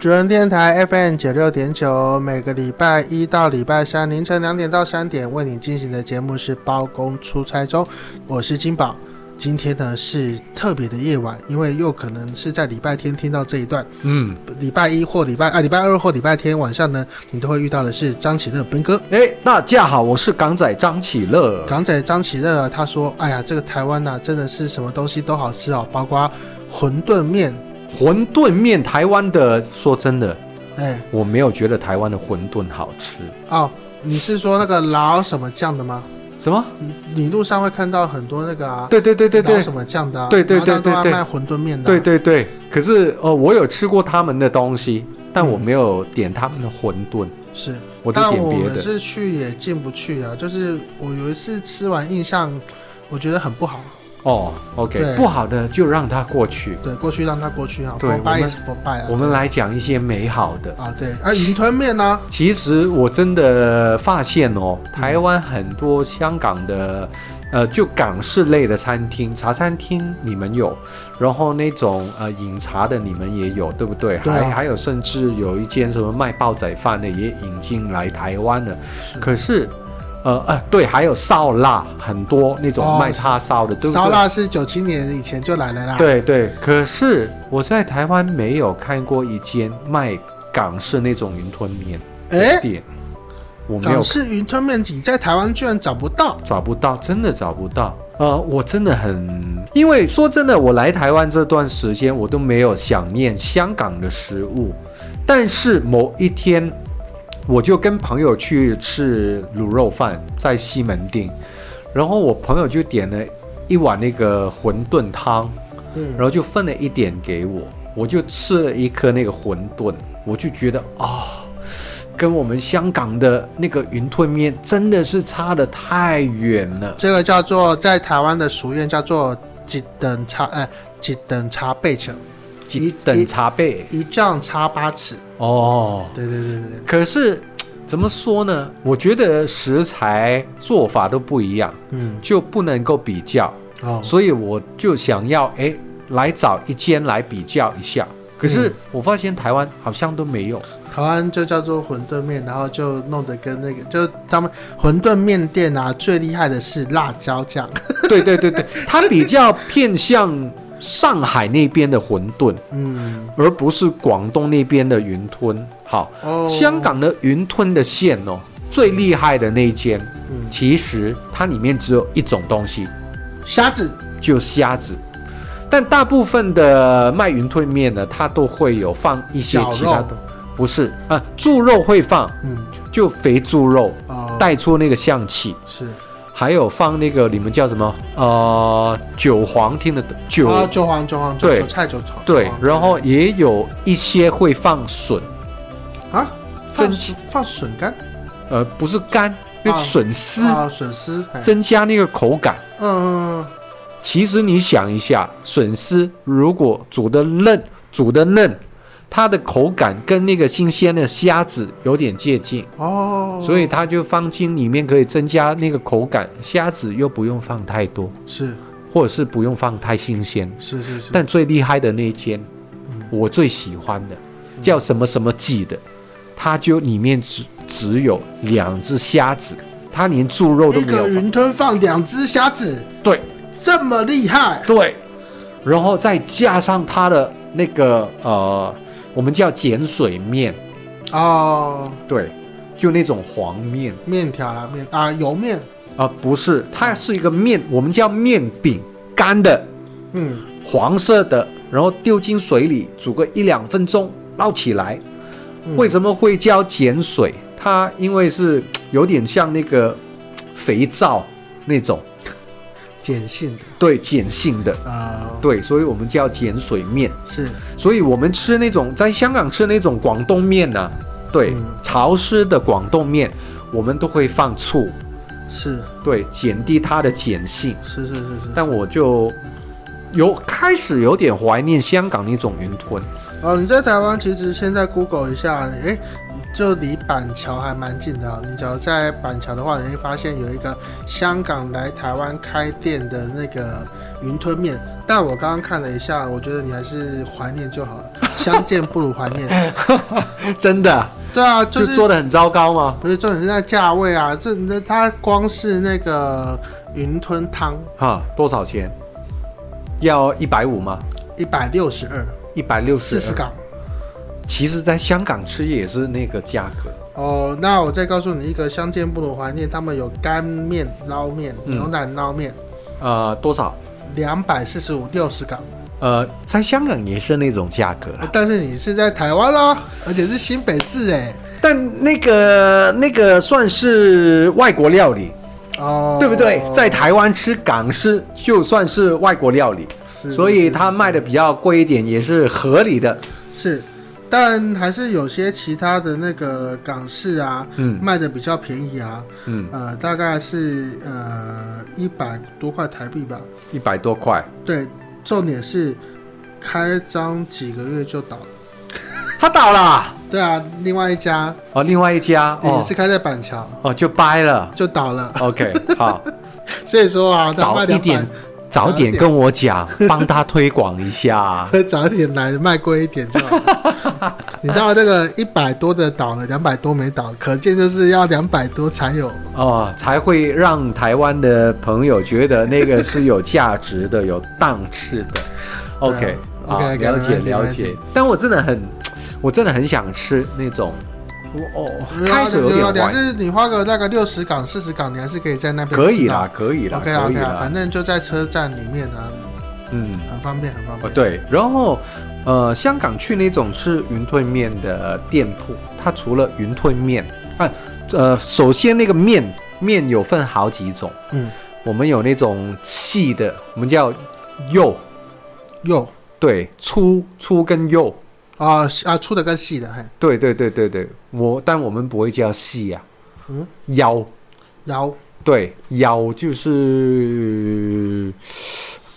主人电台 FM 九六点九，每个礼拜一到礼拜三凌晨两点到三点为你进行的节目是包公出差中，我是金宝。今天呢是特别的夜晚，因为又可能是在礼拜天听到这一段。嗯，礼拜一或礼拜啊，礼拜二或礼拜天晚上呢，你都会遇到的是张启乐奔哥。哎，大家好，我是港仔张启乐。港仔张启乐他说：“哎呀，这个台湾呐、啊，真的是什么东西都好吃哦，包括馄饨面。”馄饨面，台湾的，说真的，哎，我没有觉得台湾的馄饨好吃哦。你是说那个老什么酱的吗？什么？你路上会看到很多那个啊？对对对对对，老什么酱的、啊？对对对对对，卖馄饨面的、啊。对对对。可是哦，我有吃过他们的东西，但我没有点他们的馄饨。是，我点别的。但我是去也进不去啊。就是我有一次吃完，印象我觉得很不好。哦、oh，OK，不好的就让它过去。对，过去让它过去啊。对，我们我们来讲一些美好的啊。对，啊，云吞面呢？其实我真的发现哦，台湾很多香港的，呃，就港式类的餐厅、茶餐厅你们有，然后那种呃饮茶的你们也有，对不对？对啊、还还有甚至有一间什么卖煲仔饭的也引进来台湾了，是可是。呃呃，对，还有烧腊，很多那种卖叉烧的，对不对？烧腊是九七年以前就来了啦。对对，可是我在台湾没有看过一间卖港式那种云吞面的店，我没有。港式云吞面你在台湾居然找不到？找不到，真的找不到。呃，我真的很，因为说真的，我来台湾这段时间，我都没有想念香港的食物，但是某一天。我就跟朋友去吃卤肉饭，在西门町，然后我朋友就点了一碗那个馄饨汤，嗯，然后就分了一点给我，我就吃了一颗那个馄饨，我就觉得啊、哦，跟我们香港的那个云吞面真的是差的太远了。这个叫做在台湾的俗谚叫做几等差，哎，几等差八尺，一等差倍，一丈差八尺。哦，对对对对，可是怎么说呢？我觉得食材做法都不一样，嗯，就不能够比较哦。所以我就想要哎，来找一间来比较一下。可是我发现台湾好像都没有，嗯、台湾就叫做馄饨面，然后就弄得跟那个，就他们馄饨面店啊，最厉害的是辣椒酱。对对对对，它比较偏向。上海那边的馄饨，嗯，而不是广东那边的云吞。好，哦、香港的云吞的馅哦，最厉害的那一间，嗯，其实它里面只有一种东西，虾子，就虾子。但大部分的卖云吞面呢，它都会有放一些其他的，不是啊，猪肉会放，嗯，就肥猪肉，哦、带出那个香气，是。还有放那个你们叫什么？呃，韭黄，听得懂？韭啊，韭黄，韭黄，对，韭菜，韭黄。对，然后也有一些会放笋啊，增放笋干？呃，不是干，就笋丝啊，笋丝，增加那个口感。嗯嗯嗯。其实你想一下，笋丝如果煮的嫩，煮的嫩。它的口感跟那个新鲜的虾子有点接近。哦，所以它就放进里面可以增加那个口感，虾子又不用放太多，是，或者是不用放太新鲜，是是是。但最厉害的那一间，嗯、我最喜欢的叫什么什么记的，它就里面只只有两只虾子，它连猪肉都没有。一个云吞放两只虾子，对，这么厉害，对，然后再加上它的那个呃。我们叫碱水面，哦，对，就那种黄面，面条啊，面啊，油面啊，不是，它是一个面，我们叫面饼，干的，嗯，黄色的，然后丢进水里煮个一两分钟，捞起来。嗯、为什么会叫碱水？它因为是有点像那个肥皂那种。碱性的，对，碱性的啊，呃、对，所以我们叫碱水面。是，所以我们吃那种在香港吃那种广东面呢、啊，对，嗯、潮湿的广东面，我们都会放醋，是对，减低它的碱性。是是是是。但我就有开始有点怀念香港那种云吞。哦，你在台湾其实现在 Google 一下，诶。就离板桥还蛮近的啊。你只要在板桥的话，你会发现有一个香港来台湾开店的那个云吞面。但我刚刚看了一下，我觉得你还是怀念就好了，相见不如怀念。真的？对啊，就是、就做的很糟糕吗？不是，重点是那价位啊，这那它光是那个云吞汤，哈，多少钱？要一百五吗？一百六十二，一百六十四十港。其实，在香港吃也是那个价格哦。那我再告诉你一个，相见不如怀念。他们有干面、捞面、牛腩捞面。呃，多少？两百四十五，六十港。呃，在香港也是那种价格，但是你是在台湾啦，而且是新北市哎，但那个那个算是外国料理哦，对不对？在台湾吃港式就算是外国料理，是，所以它卖的比较贵一点也是合理的。是，但还是有些其他的那个港式啊，嗯，卖的比较便宜啊，嗯，呃，大概是呃一百多块台币吧，一百多块，对。重点是开张几个月就倒了，他倒了。对啊，另外一家。哦，另外一家也是开在板桥。哦，就掰了，就倒了。OK，好，所以说啊，早一点，早点跟我讲，帮他推广一下，早点来卖贵一点就好。你知道这个一百多的倒了，两百多没倒，可见就是要两百多才有哦，才会让台湾的朋友觉得那个是有价值的、有档次的。OK，OK，、了解了解。但我真的很，我真的很想吃那种，哦，开始有点坏。但是你花个大概六十港、四十港，你还是可以在那边可以啦，可以啦，OK 啊，OK 啊，反正就在车站里面啊，嗯，很方便，很方便。对，然后。呃，香港去那种吃云吞面的店铺，它除了云吞面，啊，呃，首先那个面面有分好几种，嗯，我们有那种细的，我们叫幼幼，对，粗粗跟幼啊啊，粗的跟细的，嘿，对对对对对，我但我们不会叫细啊，嗯，腰腰，对，腰就是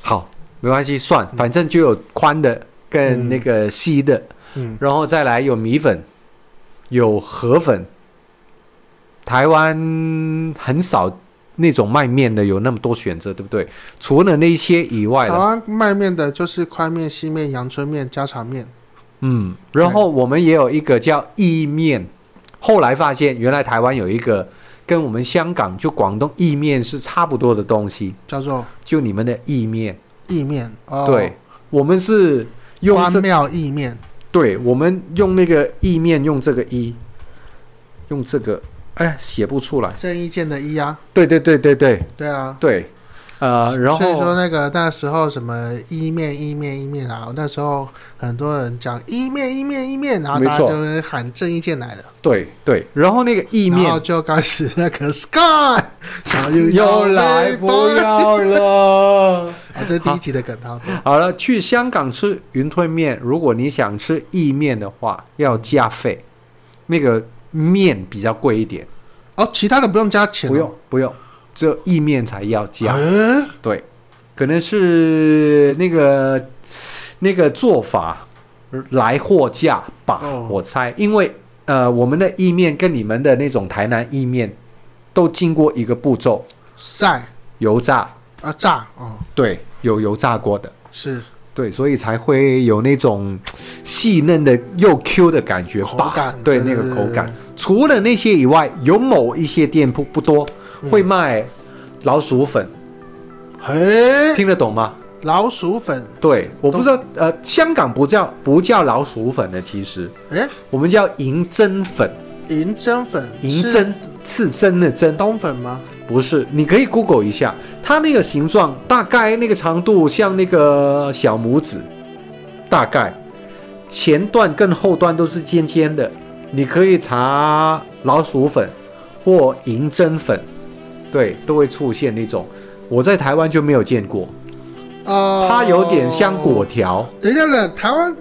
好，没关系，算，反正就有宽的。跟那个细的，嗯，然后再来有米粉，有河粉。台湾很少那种卖面的有那么多选择，对不对？除了那些以外，台湾卖面的就是宽面、细面、阳春面、家常面。嗯，然后我们也有一个叫意面。后来发现，原来台湾有一个跟我们香港就广东意面是差不多的东西，叫做就你们的意面。意面，哦，对，我们是。用关庙意面，对，我们用那个意面，用这个一，用这个，哎，写不出来。郑伊健的伊啊，对对对对对，对啊，对，呃，然后所以说那个那时候什么意面意面意面啊，那时候很多人讲意面意面意面，然后大家就会喊郑伊健来了。对对，然后那个意面，然后就开始那个 Sky，小又又来不要了。啊，这是第一集的梗。好，好了，去香港吃云吞面，如果你想吃意面的话，要加费，那个面比较贵一点。哦，其他的不用加钱？不用，不用，只有意面才要加。欸、对，可能是那个那个做法来货价吧，哦、我猜。因为呃，我们的意面跟你们的那种台南意面都经过一个步骤，晒。油炸。啊，炸哦，对，有油炸过的，是。对，所以才会有那种细嫩的又 Q 的感觉，口感，对，那个口感。除了那些以外，有某一些店铺不多，嗯、会卖老鼠粉。嘿，听得懂吗？老鼠粉，对，我不知道，呃，香港不叫不叫老鼠粉的，其实，哎，我们叫银针粉。银针粉，银针，刺针的针，冬粉吗？不是，你可以 Google 一下，它那个形状大概那个长度像那个小拇指，大概前段跟后段都是尖尖的。你可以查老鼠粉或银针粉，对，都会出现那种。我在台湾就没有见过，呃，它有点像果条。等一下呢，台湾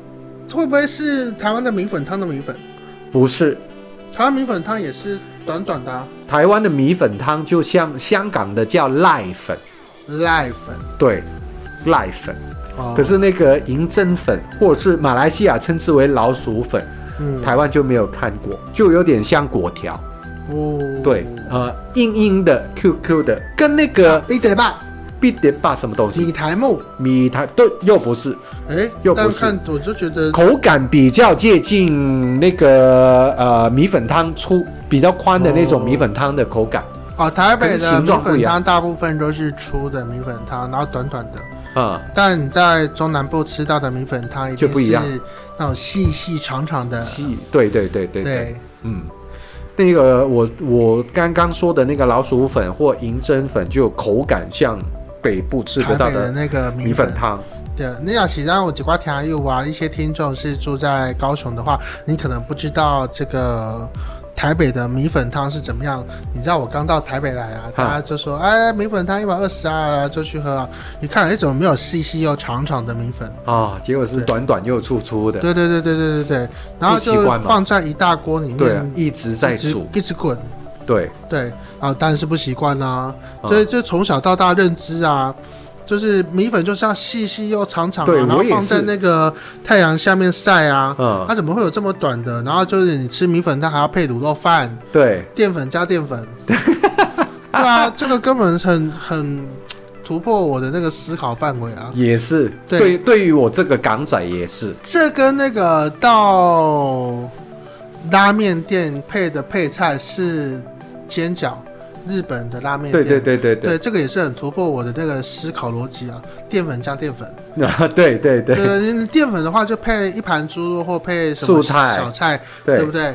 会不会是台湾的米粉汤的米粉？不是，台湾米粉汤也是。短短的、啊，台湾的米粉汤就像香港的叫濑粉，濑粉，对，濑粉。哦、可是那个银针粉，或者是马来西亚称之为老鼠粉，嗯，台湾就没有看过，就有点像果条。哦，对，呃，硬硬的，Q Q 的，跟那个必得吧，必得吧什么东西？米苔木，米苔对，又不是，哎，又不是。但看我就觉得口感比较接近那个呃米粉汤粗比较宽的那种米粉汤的口感。哦，台北的米粉汤大部分都是粗的米粉汤，然后短短的。嗯，但你在中南部吃到的米粉汤就不一样，那种细细长长的。细，对对对对对，对嗯。那个我我刚刚说的那个老鼠粉或银针粉，就口感像北部吃得到的那个米粉汤。对，那要是让我几瓜听友啊，一些听众是住在高雄的话，你可能不知道这个。台北的米粉汤是怎么样？你知道我刚到台北来啊，大家就说：“哎，米粉汤一百二十啊，就去喝啊。”一看，哎，怎么没有细细又长长的米粉啊、哦？结果是短短又粗粗的。对对对对对对对。然后就放在一大锅里面，对、啊，一直在煮，一直滚。对对啊，但是不习惯啊。所以就从小到大认知啊。就是米粉就是要细细又长长，啊，然后放在那个太阳下面晒啊。嗯，它怎么会有这么短的？然后就是你吃米粉，它还要配卤肉饭。对，淀粉加淀粉。对啊，这个根本很很突破我的那个思考范围啊。也是，对，对，对于我这个港仔也是。这跟那个到拉面店配的配菜是煎饺。日本的拉面店，对对对对对，这个也是很突破我的那个思考逻辑啊。淀粉加淀粉，啊，对对对，对，淀粉的话就配一盘猪肉或配什么小菜，对，对不对？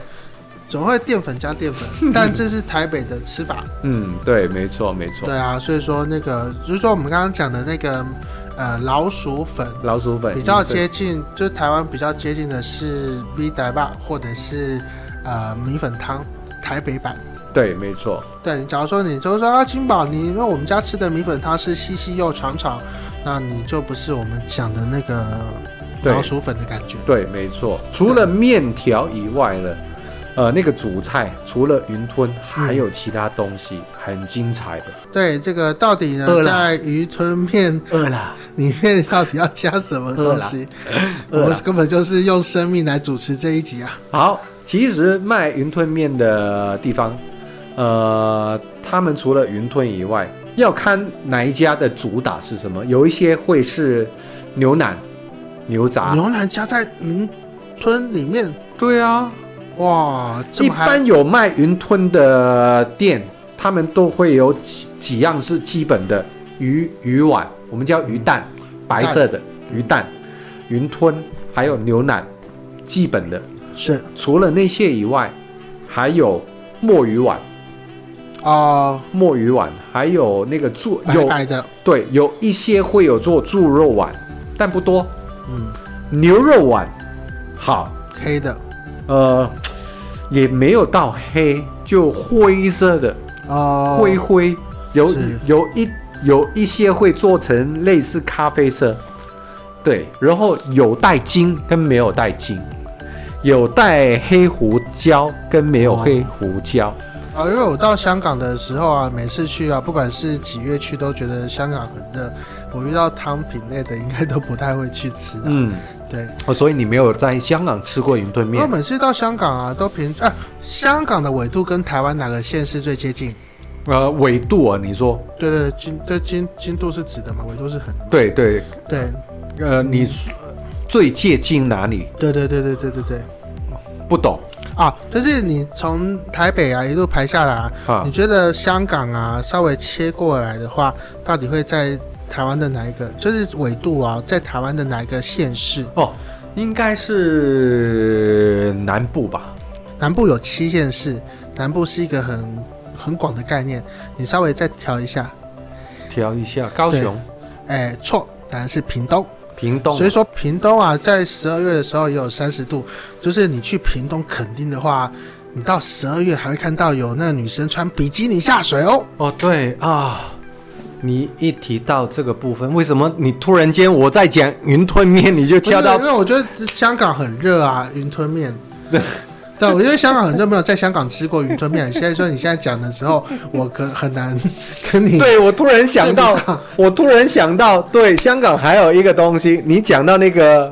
总会淀粉加淀粉，但这是台北的吃法。嗯，对，没错没错。对啊，所以说那个就是说我们刚刚讲的那个呃老鼠粉，老鼠粉比较接近，就是台湾比较接近的是米苔目或者是呃米粉汤台北版。对，没错。对，假如说你就是说啊，金宝，你因为我们家吃的米粉它是细细又长长，那你就不是我们讲的那个老鼠粉的感觉。对，没错。除了面条以外呢，呃，那个主菜除了云吞，还有其他东西很精彩的。嗯、对，这个到底呢，在云吞面饿了里面到底要加什么东西？我们根本就是用生命来主持这一集啊。好，其实卖云吞面的地方。呃，他们除了云吞以外，要看哪一家的主打是什么。有一些会是牛腩、牛杂，牛腩加在云吞里面。对啊，哇！一般有卖云吞的店，他们都会有几几样是基本的鱼鱼丸，我们叫鱼蛋，嗯、白色的鱼蛋、云吞，还有牛腩，基本的。是。除了那些以外，还有墨鱼丸。啊，墨鱼丸，还有那个猪有白的，对，有一些会有做猪肉丸，但不多。嗯，牛肉丸，好，黑的，呃，也没有到黑，就灰色的，哦，灰灰，有有一有一些会做成类似咖啡色，对，然后有带筋跟没有带筋，有带黑胡椒跟没有黑胡椒。哦啊，因为我到香港的时候啊，每次去啊，不管是几月去，都觉得香港很热。我遇到汤品类的，应该都不太会去吃。嗯，对。哦，所以你没有在香港吃过云吞面？我每次到香港啊，都平啊，香港的纬度跟台湾哪个县市最接近？呃，纬度啊，你说？对对，经对经经度是指的嘛？纬度是很。对对对。呃，你最接近哪里？对对对对对对对。不懂。啊，就是你从台北啊一路排下来啊，啊，你觉得香港啊稍微切过来的话，到底会在台湾的哪一个？就是纬度啊，在台湾的哪一个县市？哦，应该是南部吧。南部有七县市，南部是一个很很广的概念。你稍微再调一下，调一下高雄。哎，错，答案是屏东。屏东，所以说屏东啊，在十二月的时候也有三十度，就是你去屏东垦丁的话，你到十二月还会看到有那个女生穿比基尼下水哦。哦，对啊，你一提到这个部分，为什么你突然间我在讲云吞面，你就跳到？因为我觉得香港很热啊，云吞面。对。对，我觉得香港很多人没有在香港吃过云吞面。现在说你现在讲的时候，我可很难跟你。对，我突然想到，我突然想到，对，香港还有一个东西，你讲到那个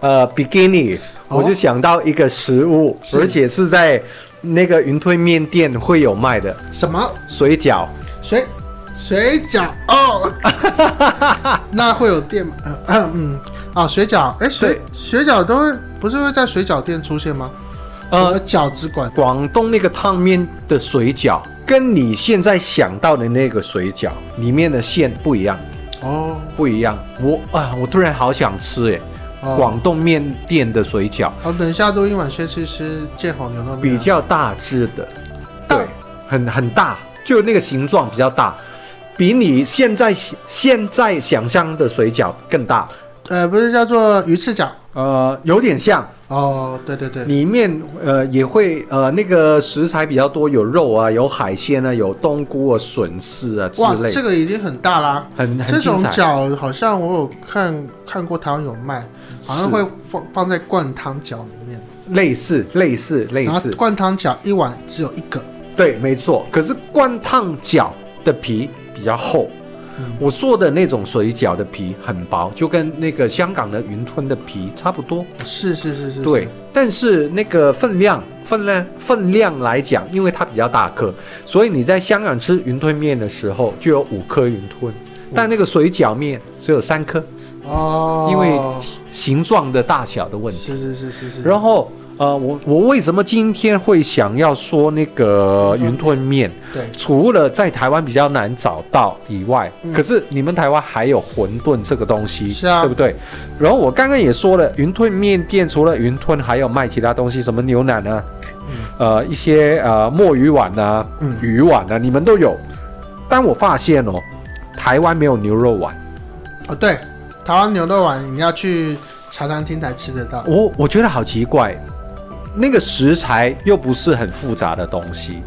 呃比基尼，哦我就想到一个食物，而且是在那个云吞面店会有卖的什么水饺。水水饺哦？那会有店吗？呃嗯啊，水饺哎，水水饺都会不是会在水饺店出现吗？呃，呃，饺子馆广东那个烫面的水饺，跟你现在想到的那个水饺里面的馅不一样，哦，不一样。我啊，我突然好想吃哎，哦广东面店的水饺，好，等一下录音完先吃吃建好牛肉面。比较大只的，对，很很大，就那个形状比较大，比你现在现在想象的水饺更大。呃，不是叫做鱼翅饺呃，有点像，哦，对对对，里面呃也会呃那个食材比较多，有肉啊，有海鲜啊，有冬菇啊、笋丝啊之哇，类，这个已经很大啦。很很这种彩。饺好像我有看看过台湾有卖，好像会放放在灌汤饺里面，类似类似类然后似，灌汤饺一碗只有一个。对，没错。可是灌烫饺的皮比较厚，嗯我做的那种水饺的皮很薄，就跟那个香港的云吞的皮差不多。是是是是，对，但是那个分量分量分量来讲，因为它比较大颗，所以你在香港吃云吞面的时候就有五颗云吞，但那个水饺面只有三颗，哦，因为形状的大小的问题。是是是是是，然后呃，我我为什么今天会想要说那个云吞面？对，除了在台湾比较难找到以外，嗯可是你们台湾还有馄饨这个东西，是啊对不对？然后我刚刚也说了，云吞面店除了云吞，还有卖其他东西，什么牛腩啊，呃，一些呃墨鱼丸啊、嗯鱼丸啊，你们都有。但我发现哦，台湾没有牛肉丸，哦对，台湾牛肉丸你要去茶餐厅才吃得到。我我觉得好奇怪，那个食材又不是很复杂的东西。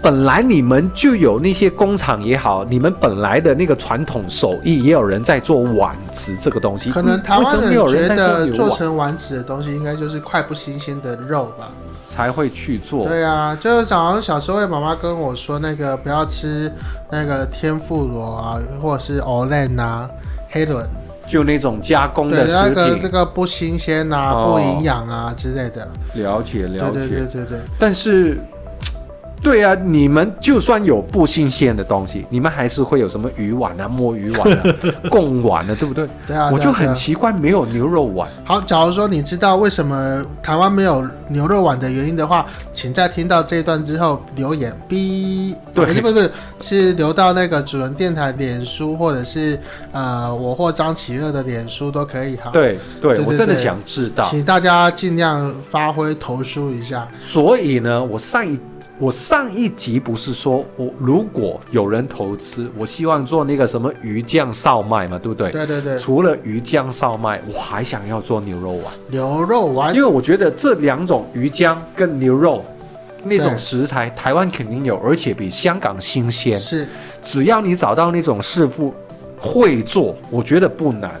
本来你们就有那些工厂也好，你们本来的那个传统手艺也有人在做丸子这个东西，可能台湾么没有人觉得做成丸子的东西，应该就是快不新鲜的肉吧？才会去做。对啊，就是早上小时候，妈妈跟我说，那个不要吃那个天妇罗啊，或者是 Olen 啊、黑轮，就那种加工的，食那个品。这个不新鲜啊、哦不营养啊之类的。了解了解。对对对对对，但是，对啊，你们就算有不新鲜的东西，你们还是会有什么鱼丸啊、摸鱼丸啊、贡丸啊，对不对？对啊，我就很奇怪，没有牛肉丸。好。假如说你知道为什么台湾没有牛肉丸的原因的话，请在听到这一段之后留言 B，对不是不是不是是留到那个主人电台脸书，或者是呃我或张启乐的脸书都可以哈。，对对，对对我真的想知道。请大家尽量发挥投书一下。所以呢，我上一我上一集不是说我如果有人投资，我希望做那个什么鱼酱烧麦嘛，对不对？对对对，除了鱼酱烧麦，我还想要做牛肉丸，牛肉丸因为我觉得这两种鱼酱跟牛肉那种食材，台湾肯定有，而且比香港新鲜。是只要你找到那种师傅会做，我觉得不难，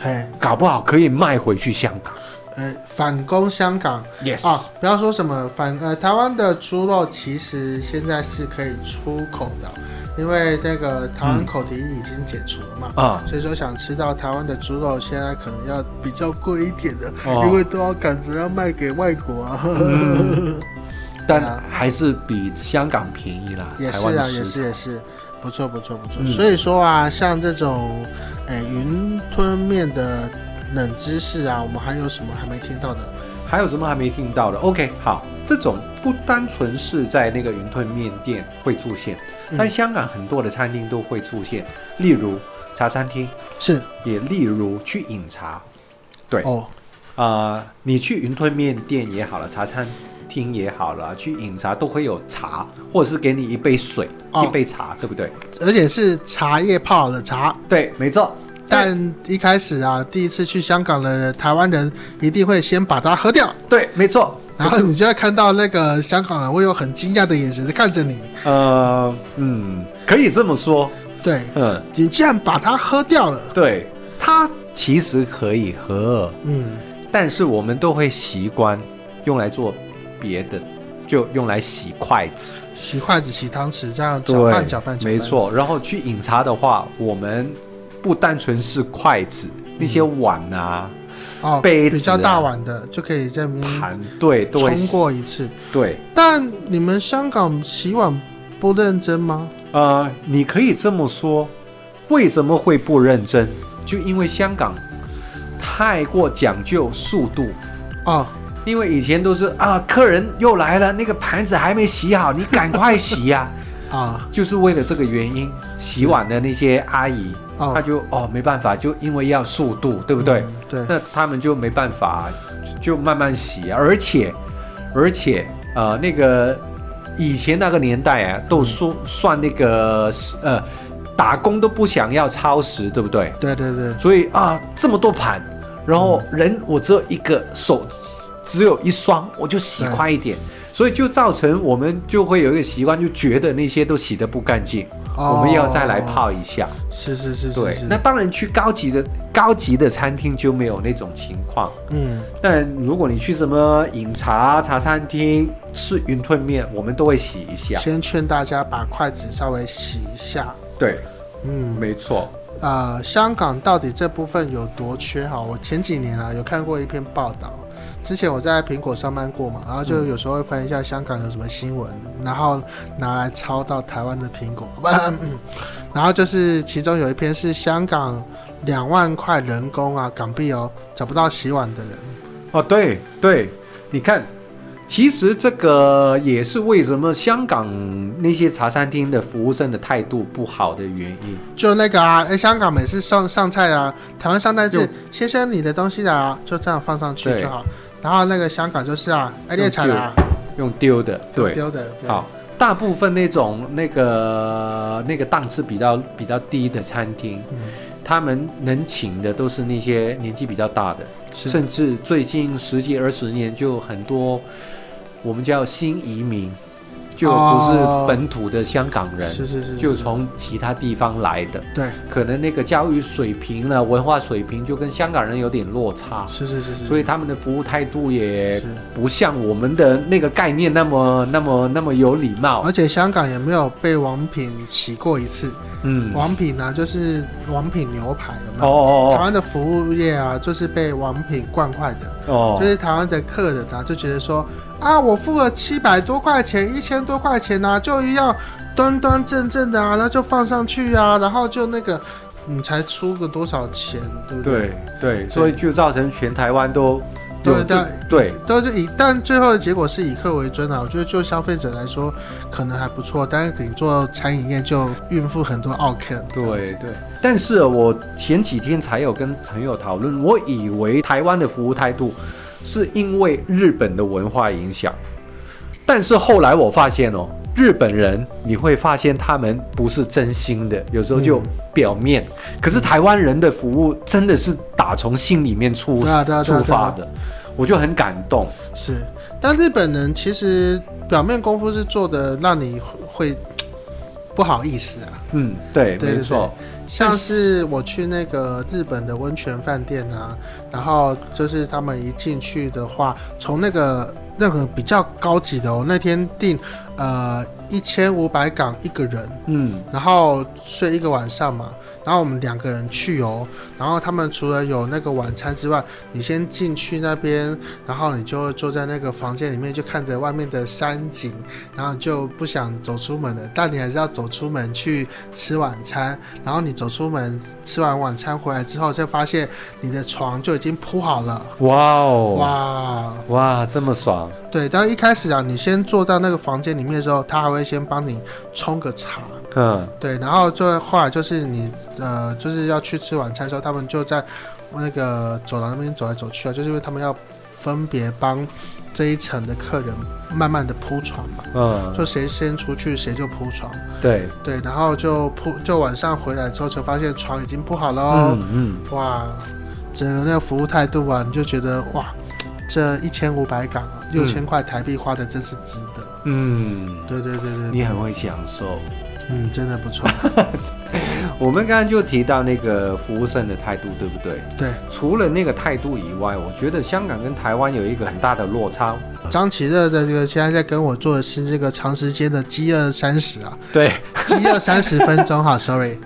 嘿搞不好可以卖回去香港。呃反攻香港 Yes，、啊，不要说什么反呃台湾的猪肉其实现在是可以出口的，因为那个台湾口蹄疫已经解除了嘛。啊、所以说，想吃到台湾的猪肉，现在可能要比较贵一点的，哦因为都要赶着要卖给外国啊。嗯 但啊还是比香港便宜啦。也是啊，也是也是，不错不错不错。嗯所以说啊，像这种诶云吞面的冷知识啊，我们还有什么还没听到的？还有什么还没听到的？OK，好，这种不单纯是在那个云吞面店会出现，嗯在香港很多的餐厅都会出现，例如茶餐厅，是也例如去饮茶。对哦，啊、你去云吞面店也好了，茶餐厅也好了，去饮茶都会有茶，或者是给你一杯水、哦一杯茶，对不对？而且是茶叶泡好的茶。对，没错。但一开始啊，第一次去香港的台湾人一定会先把它喝掉，对，没错。然后你就会看到那个香港人会有很惊讶的眼神在看着你。呃，嗯，可以这么说。对，嗯，你既然把它喝掉了。对，它其实可以喝，嗯，但是我们都会习惯用来做别的，就用来洗筷子。洗筷子、洗汤匙，这样搅拌、搅拌、搅拌。没。错。然后去饮茶的话，我们不单纯是筷子，那些碗啊，哦，杯子啊比较大碗的就可以在盘对对冲过一次。对，但你们香港洗碗不认真吗？呃，你可以这么说，为什么会不认真？就因为香港太过讲究速度。哦，因为以前都是啊，客人又来了，那个盘子还没洗好，你赶快洗呀、啊，啊，就是为了这个原因，洗碗的那些阿姨，哦、她就哦没办法，就因为要速度，对不对？嗯、对，那他们就没办法，就慢慢洗，而且而且呃那个以前那个年代啊，都算、嗯、算那个呃打工都不想要超时，对不对？对对对，所以啊这么多盘。然后人我只有一个手，只有一双，我就洗快一点，所以就造成我们就会有一个习惯，就觉得那些都洗得不干净，哦、我们要再来泡一下。是是是，是，对。那当然去高级的高级的餐厅就没有那种情况。嗯。但如果你去什么饮茶茶餐厅吃云吞面，我们都会洗一下。先劝大家把筷子稍微洗一下。对，嗯，没错。呃，香港到底这部分有多缺哈？我前几年啊有看过一篇报道，之前我在苹果上班过嘛，然后就有时候会翻一下香港有什么新闻，嗯、然后拿来抄到台湾的苹果，嗯，然后就是其中有一篇是香港两万块人工啊港币哦找不到洗碗的人哦，对对，你看。其实这个也是为什么香港那些茶餐厅的服务生的态度不好的原因。就那个啊，哎，香港每次上上菜啊，台湾上菜是先生你的东西啊，就这样放上去就好。然后那个香港就是啊，哎，猎场啊，用丢的，对，丢的。好，大部分那种那个那个档次比较比较低的餐厅，嗯、他们能请的都是那些年纪比较大的，甚至最近十几二十年就很多。我们叫新移民，就不是本土的香港人，是是是，就从其他地方来的。对，可能那个教育水平呢，文化水平就跟香港人有点落差。是是是是，所以他们的服务态度也不像我们的那个概念那么那么那么有礼貌。而且香港也没有被王品洗过一次。嗯，王品呢、啊，就是王品牛排有没有？哦哦哦。台湾的服务业啊，就是被王品惯坏的。哦。就是台湾的客人啊，就觉得说。啊，我付了七百多块钱，一千多块钱啊，就一样端端正正的啊，那就放上去啊，然后就那个，你才出个多少钱，对不对？对对，所以就造成全台湾都对对对，都是以，但最后的结果是以客为尊啊。我觉得就消费者来说，可能还不错，但是你做餐饮业就孕妇很多奥客。对对，但是我前几天才有跟朋友讨论，我以为台湾的服务态度。是因为日本的文化影响，但是后来我发现哦，日本人你会发现他们不是真心的，有时候就表面。嗯、可是台湾人的服务真的是打从心里面出出发的，我就很感动。是，但日本人其实表面功夫是做的，让你会不好意思啊。嗯，对，对对对，没错。像是我去那个日本的温泉饭店啊，然后就是他们一进去的话，从那个任何比较高级的，哦那天订呃一千五百港一个人，嗯，然后睡一个晚上嘛。然后我们两个人去哦，然后他们除了有那个晚餐之外，你先进去那边，然后你就坐在那个房间里面，就看着外面的山景，然后就不想走出门了。但你还是要走出门去吃晚餐。然后你走出门吃完晚餐回来之后，就发现你的床就已经铺好了。哇哦！哇哇，这么爽！对，但一开始啊，你先坐在那个房间里面的时候，他还会先帮你冲个茶。嗯，对，然后就后来就是你呃，就是要去吃晚餐的时候，他们就在那个走廊那边走来走去啊，就是因为他们要分别帮这一层的客人慢慢的铺床嘛，嗯，就谁先出去谁就铺床，对对，然后就铺就晚上回来之后，就发现床已经铺好了哦，嗯嗯，哇，整个那个服务态度啊，你就觉得哇，这一千五百港六千块台币花的真是值得，嗯，对对对对，对，你很会享受。嗯，真的不错。我们刚刚就提到那个服务生的态度，对不对？对。除了那个态度以外，我觉得香港跟台湾有一个很大的落差。张启热的这个现在在跟我做的是这个长时间的饥饿三十啊。对，饥饿三十分钟。哈，sorry。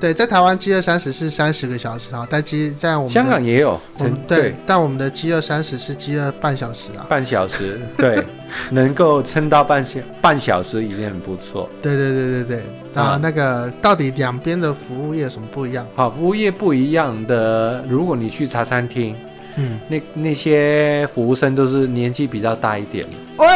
对，在台湾饥饿三十是三十个小时啊，但其实在我们香港也有，对，对，但我们的饥饿三十是饥饿半小时啊，半小时，对，能够撑到半小半小时已经很不错。对对对对对，啊，那个到底两边的服务业有什么不一样？好，服务业不一样的，如果你去茶餐厅，嗯，那那些服务生都是年纪比较大一点。喂，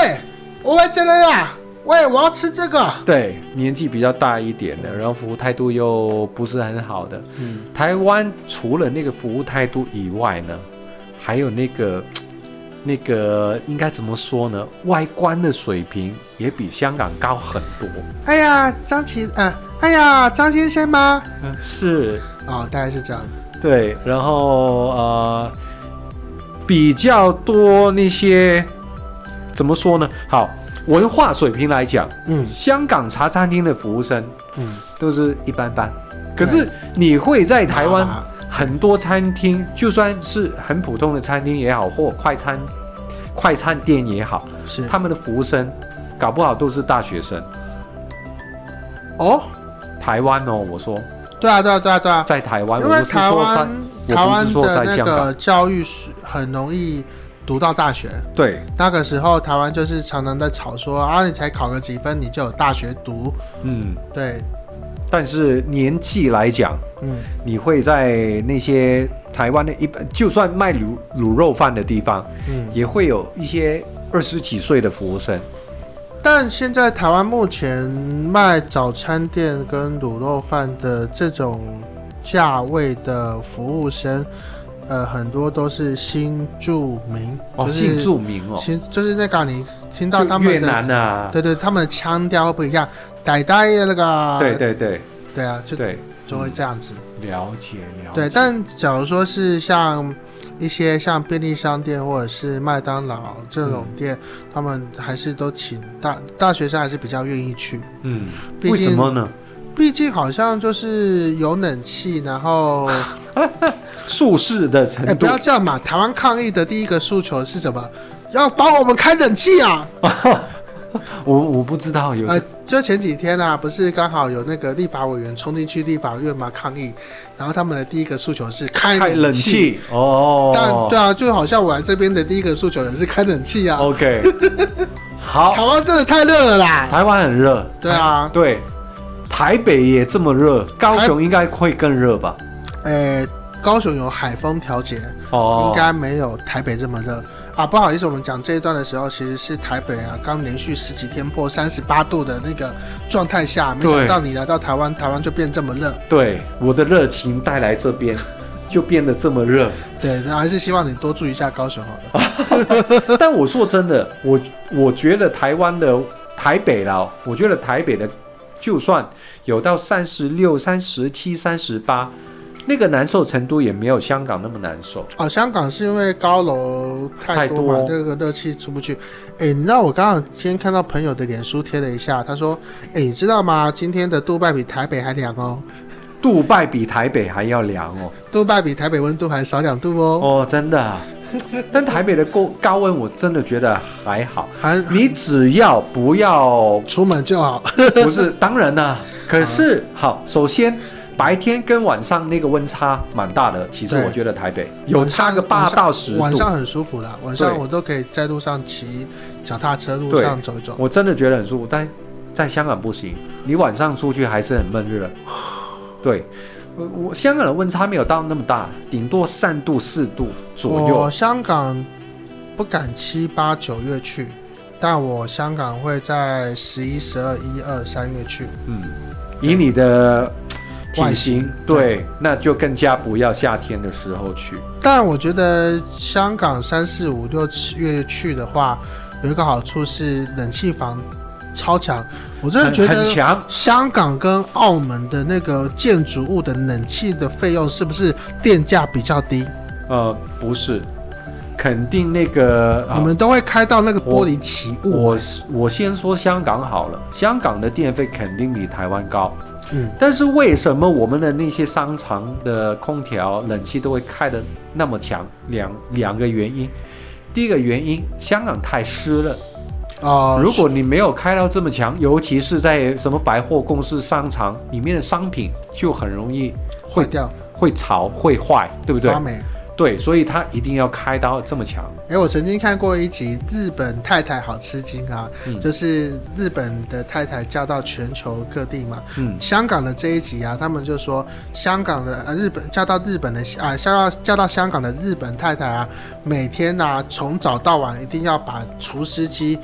我来这里呀。喂，我要吃这个。对，年纪比较大一点的，然后服务态度又不是很好的。嗯，台湾除了那个服务态度以外呢，还有那个那个应该怎么说呢？外观的水平也比香港高很多。哎呀，张琪，啊，哎呀，张先生吗？嗯，是。哦，大概是这样。对，然后呃，比较多那些怎么说呢？好。文化水平来讲，嗯，香港茶餐厅的服务生，嗯，都是一般般。可是你会在台湾很多餐厅，就算是很普通的餐厅也好，或快餐快餐店也好，是。他们的服务生，搞不好都是大学生。哦，台湾哦，我说，对啊，对啊，对啊，对啊，在台湾，因为台湾台湾的那个教育是很容易。读到大学，对，那个时候台湾就是常常在吵说啊，你才考个几分，你就有大学读，嗯，对。但是年纪来讲，嗯，你会在那些台湾的一般，就算卖卤卤肉饭的地方，嗯，也会有一些二十几岁的服务生。但现在台湾目前卖早餐店跟卤肉饭的这种价位的服务生。呃，很多都是新住民，哦，新住民哦，新就是那个你听到他们的越南啊，对对，他们的腔调会不一样，呆呆的那个，对对对，对啊，就对，就会这样子。了解了解。对，但假如说是像一些像便利商店或者是麦当劳这种店，嗯、他们还是都请大大学生还是比较愿意去。嗯，为什么呢？毕竟好像就是有冷气，然后。术士的程度。哎，不要这样嘛！台湾抗议的第一个诉求是什么？要帮我们开冷气啊！我我不知道有。呃，就前几天啊，不是刚好有那个立法委员冲进去立法院嘛抗议，然后他们的第一个诉求是开冷气。哦。但对啊，就好像我来这边的第一个诉求也是开冷气啊。OK。好。台湾真的太热了啦！台湾很热。对啊。对。台北也这么热，高雄应该会更热吧？哎。高雄有海风调节，哦，应该没有台北这么热啊。不好意思，我们讲这一段的时候，其实是台北啊，刚连续十几天破三十八度的那个状态下，没想到你来到台湾，台湾就变这么热。对，我的热情带来这边，就变得这么热。对，那还是希望你多注意一下高雄好了。但我说真的，我我觉得台湾的台北啦，我觉得台北的就算有到三十六、三十七、三十八。那个难受程度也没有香港那么难受啊。香港是因为高楼太多嘛，这个热气出不去。哎，你知道我刚刚今天看到朋友的脸书贴了一下，他说：“哎，你知道吗？今天的杜拜比台北还凉哦。杜拜比台北还要凉哦。杜拜比台北温度还少两度哦。哦，真的。但台北的高高温我真的觉得还好，还你只要不要出门就好。不是，当然啦。可是 好，首先。白天跟晚上那个温差蛮大的，其实我觉得台北有差个八到十度。晚上很舒服的，晚上我都可以在路上骑脚踏车，路上走一走。我真的觉得很舒服，但在香港不行，你晚上出去还是很闷热。对，我我香港的温差没有到那么大，顶多三度四度左右。我香港不敢七八九月去，但我香港会在十一、十二、一二、三月去。嗯，以你的。体型对，那就更加不要夏天的时候去。但我觉得香港三四五六七月去的话，有一个好处是冷气房超强。我真的觉得香港跟澳门的那个建筑物的冷气的费用是不是电价比较低？呃，不是，肯定那个你们都会开到那个玻璃起雾。我我先说香港好了，香港的电费肯定比台湾高。嗯，但是为什么我们的那些商场的空调、冷气都会开的那么强？两两个原因。第一个原因，香港太湿了，啊，如果你没有开到这么强，尤其是在什么百货公司、商场里面的商品，就很容易会坏掉、会潮、会坏，对不对？发霉。对，所以他一定要开刀这么强。哎，我曾经看过一集《日本太太好吃惊》啊，嗯、就是日本的太太嫁到全球各地嘛。嗯，香港的这一集啊，他们就说香港的呃日本嫁到日本的啊嫁到嫁到香港的日本太太啊，每天啊从早到晚一定要把除湿机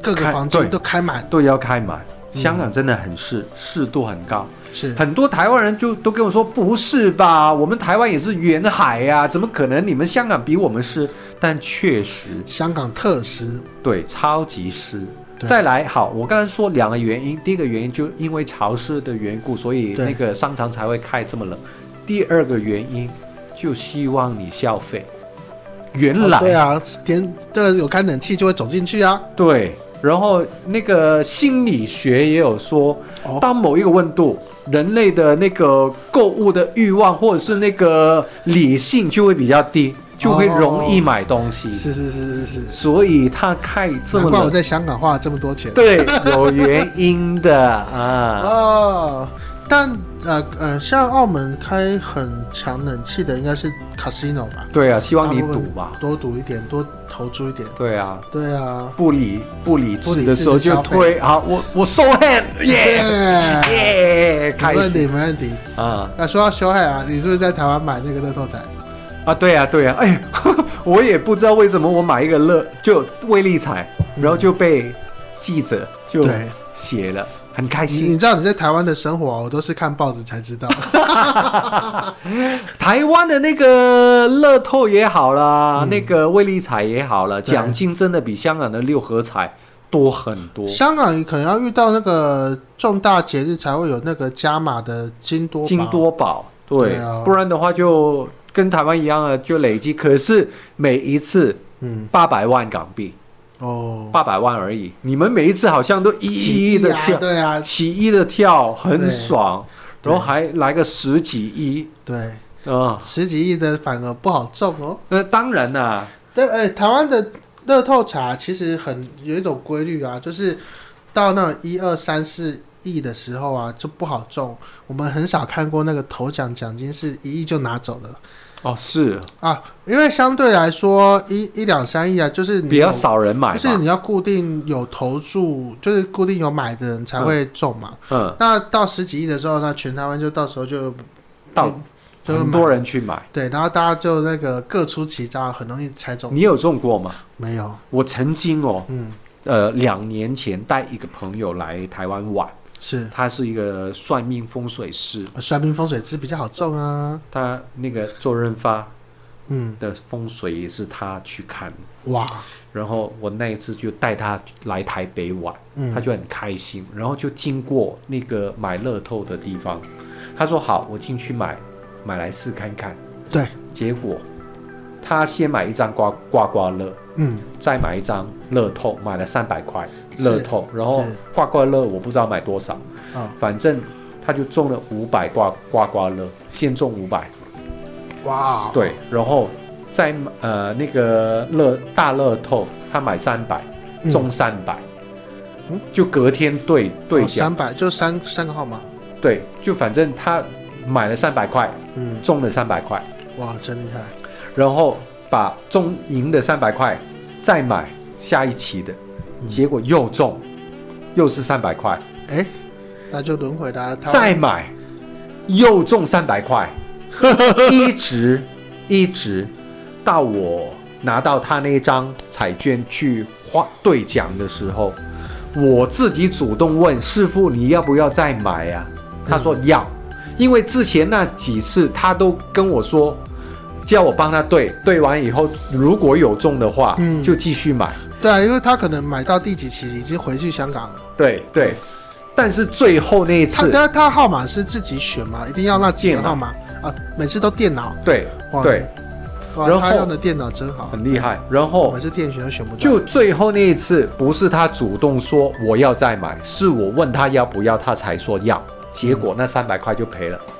各个房间都开满，都要开满。香港真的很适适、嗯、度很高。是很多台湾人就都跟我说，不是吧？我们台湾也是沿海呀、啊，怎么可能？你们香港比我们湿？但确实，香港特湿，对，超级湿。再来，好，我刚才说两个原因，第一个原因就因为潮湿的缘故，所以那个商场才会开这么冷。第二个原因就希望你消费。原来、哦、对啊，天这个有开冷气就会走进去啊。对，然后那个心理学也有说，哦、当某一个温度。人类的那个购物的欲望，或者是那个理性就会比较低，就会容易买东西。是是是是是，所以他开这么，难怪我在香港花了这么多钱。对，有原因的啊。哦。但呃呃，像澳门开很强冷气的应该是 casino 吧？对啊，希望你赌吧，多赌一点，多投注一点。对啊，对啊，不理不理智的时候就推好，我我 show hand，耶耶，开心，没问题啊。那说到 show hand 啊，你是不是在台湾买那个乐透彩啊？对啊对啊，哎，我也不知道为什么我买一个乐就威力彩，然后就被记者就写了。很开心，你知道你在台湾的生活，我都是看报纸才知道。台湾的那个乐透也好啦，嗯、那个威力彩也好了，奖金真的比香港的六合彩多很多。香港可能要遇到那个重大节日才会有那个加码的金多金多宝，对，不然的话就跟台湾一样啊，就累积。可是每一次，嗯，八百万港币。哦，八百万而已。你们每一次好像都一亿的跳，对啊，起一的跳很爽，然后还来个十几亿，对，嗯，十几亿的反而不好中哦。那当然啦，对，哎，台湾的乐透茶其实很有一种规律啊，就是到那一二三四亿的时候啊，就不好中。我们很少看过那个头奖奖金是一亿就拿走了。哦，是啊，因为相对来说一一两三亿啊，就是比较少人买，就是你要固定有投注，就是固定有买的人才会中嘛。嗯，嗯那到十几亿的时候，那全台湾就到时候就到就很多人去买，对，然后大家就那个各出奇招，很容易猜中。你有中过吗？没有，我曾经哦，嗯，呃，两年前带一个朋友来台湾玩。是，他是一个算命风水师，算命风水师比较好中啊。他那个周润发，嗯的风水也是他去看，哇。然后我那一次就带他来台北玩，嗯，他就很开心。然后就经过那个买乐透的地方，他说好，我进去买，买来试看看。对，结果他先买一张刮刮刮乐，嗯，再买一张乐透，买了三百块。乐透，然后刮刮乐我不知道买多少，哦、反正他就中了五百刮刮刮乐，先中五百，哇，对，然后再呃那个乐大乐透他买三百，中三百，嗯，就隔天兑兑奖。三百就三三个号码，对，就反正他买了三百块，嗯，中了三百块，哇，真厉害，然后把中赢的三百块再买下一期的。结果又中，又是三百块，哎，那就轮回啦。再买，又中三百块，一直一直到我拿到他那张彩券去花兑奖的时候，我自己主动问师傅，你要不要再买呀？他说要，因为之前那几次他都跟我说，叫我帮他兑，兑完以后如果有中的话，就继续买。对啊，因为他可能买到第几期已经回去香港了。对对，但是最后那一次，他他号码是自己选嘛，一定要那几个号码啊，每次都电脑。对哇对，然后他用的电脑真好，很厉害。然后每次电选都选不到。就最后那一次，不是他主动说我要再买，是我问他要不要，他才说要。结果那三百块就赔了。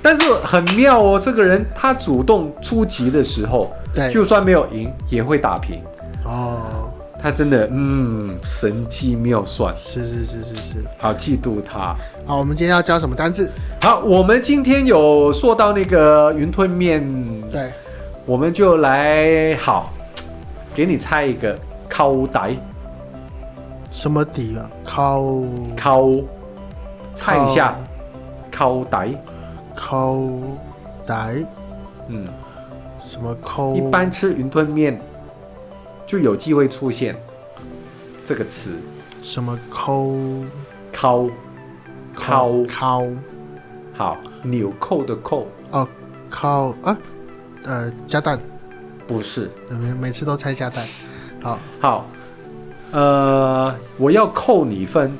但是很妙哦，这个人他主动出击的时候，对，就算没有赢也会打平。哦，他真的嗯神机妙算，是是是是是，好嫉妒他。好，我们今天要教什么单字？好，我们今天有说到那个云吞面，对，我们就来好，给你猜一个烤带，什么底啊？烤烤，猜一下。烤带，烤带，嗯，什么扣？一般吃云吞面就有机会出现这个词，什么烤？烤。烤烤，好，纽扣的扣。哦，扣啊，呃，加蛋，不是，每每次都猜加蛋，好，好，呃，我要扣你分，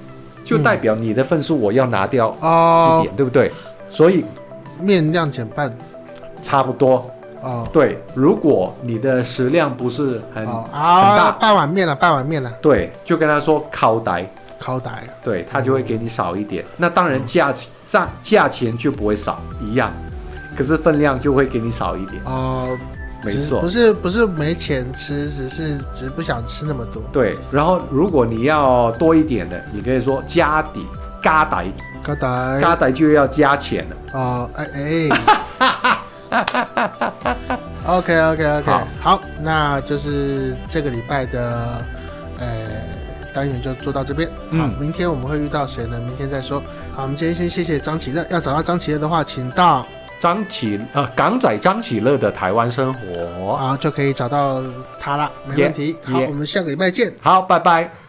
就代表你的分数我要拿掉一点，嗯、对不对？所以面量减半，差不多哦。对，如果你的食量不是很、哦、很大，啊、半碗面了，半碗面了，对，就跟他说烤带。烤带，对，他就会给你少一点。嗯、那当然价钱价价钱就不会少一样，可是分量就会给你少一点。哦、呃，没错，不是不是没钱吃，只是只是不想吃那么多。对，然后如果你要多一点的，你可以说加底加带加带加带就要加钱了。哦，哎哎 OK OK OK，好，好，那就是这个礼拜的，呃。单元就做到这边，好，明天我们会遇到谁呢？明天再说。好，我们今天先谢谢张启乐。要找到张启乐的话，请到张启呃港仔张启乐的台湾生活，好，就可以找到他了，没问题。Yeah, 好，yeah. 我们下个礼拜见。好，拜拜。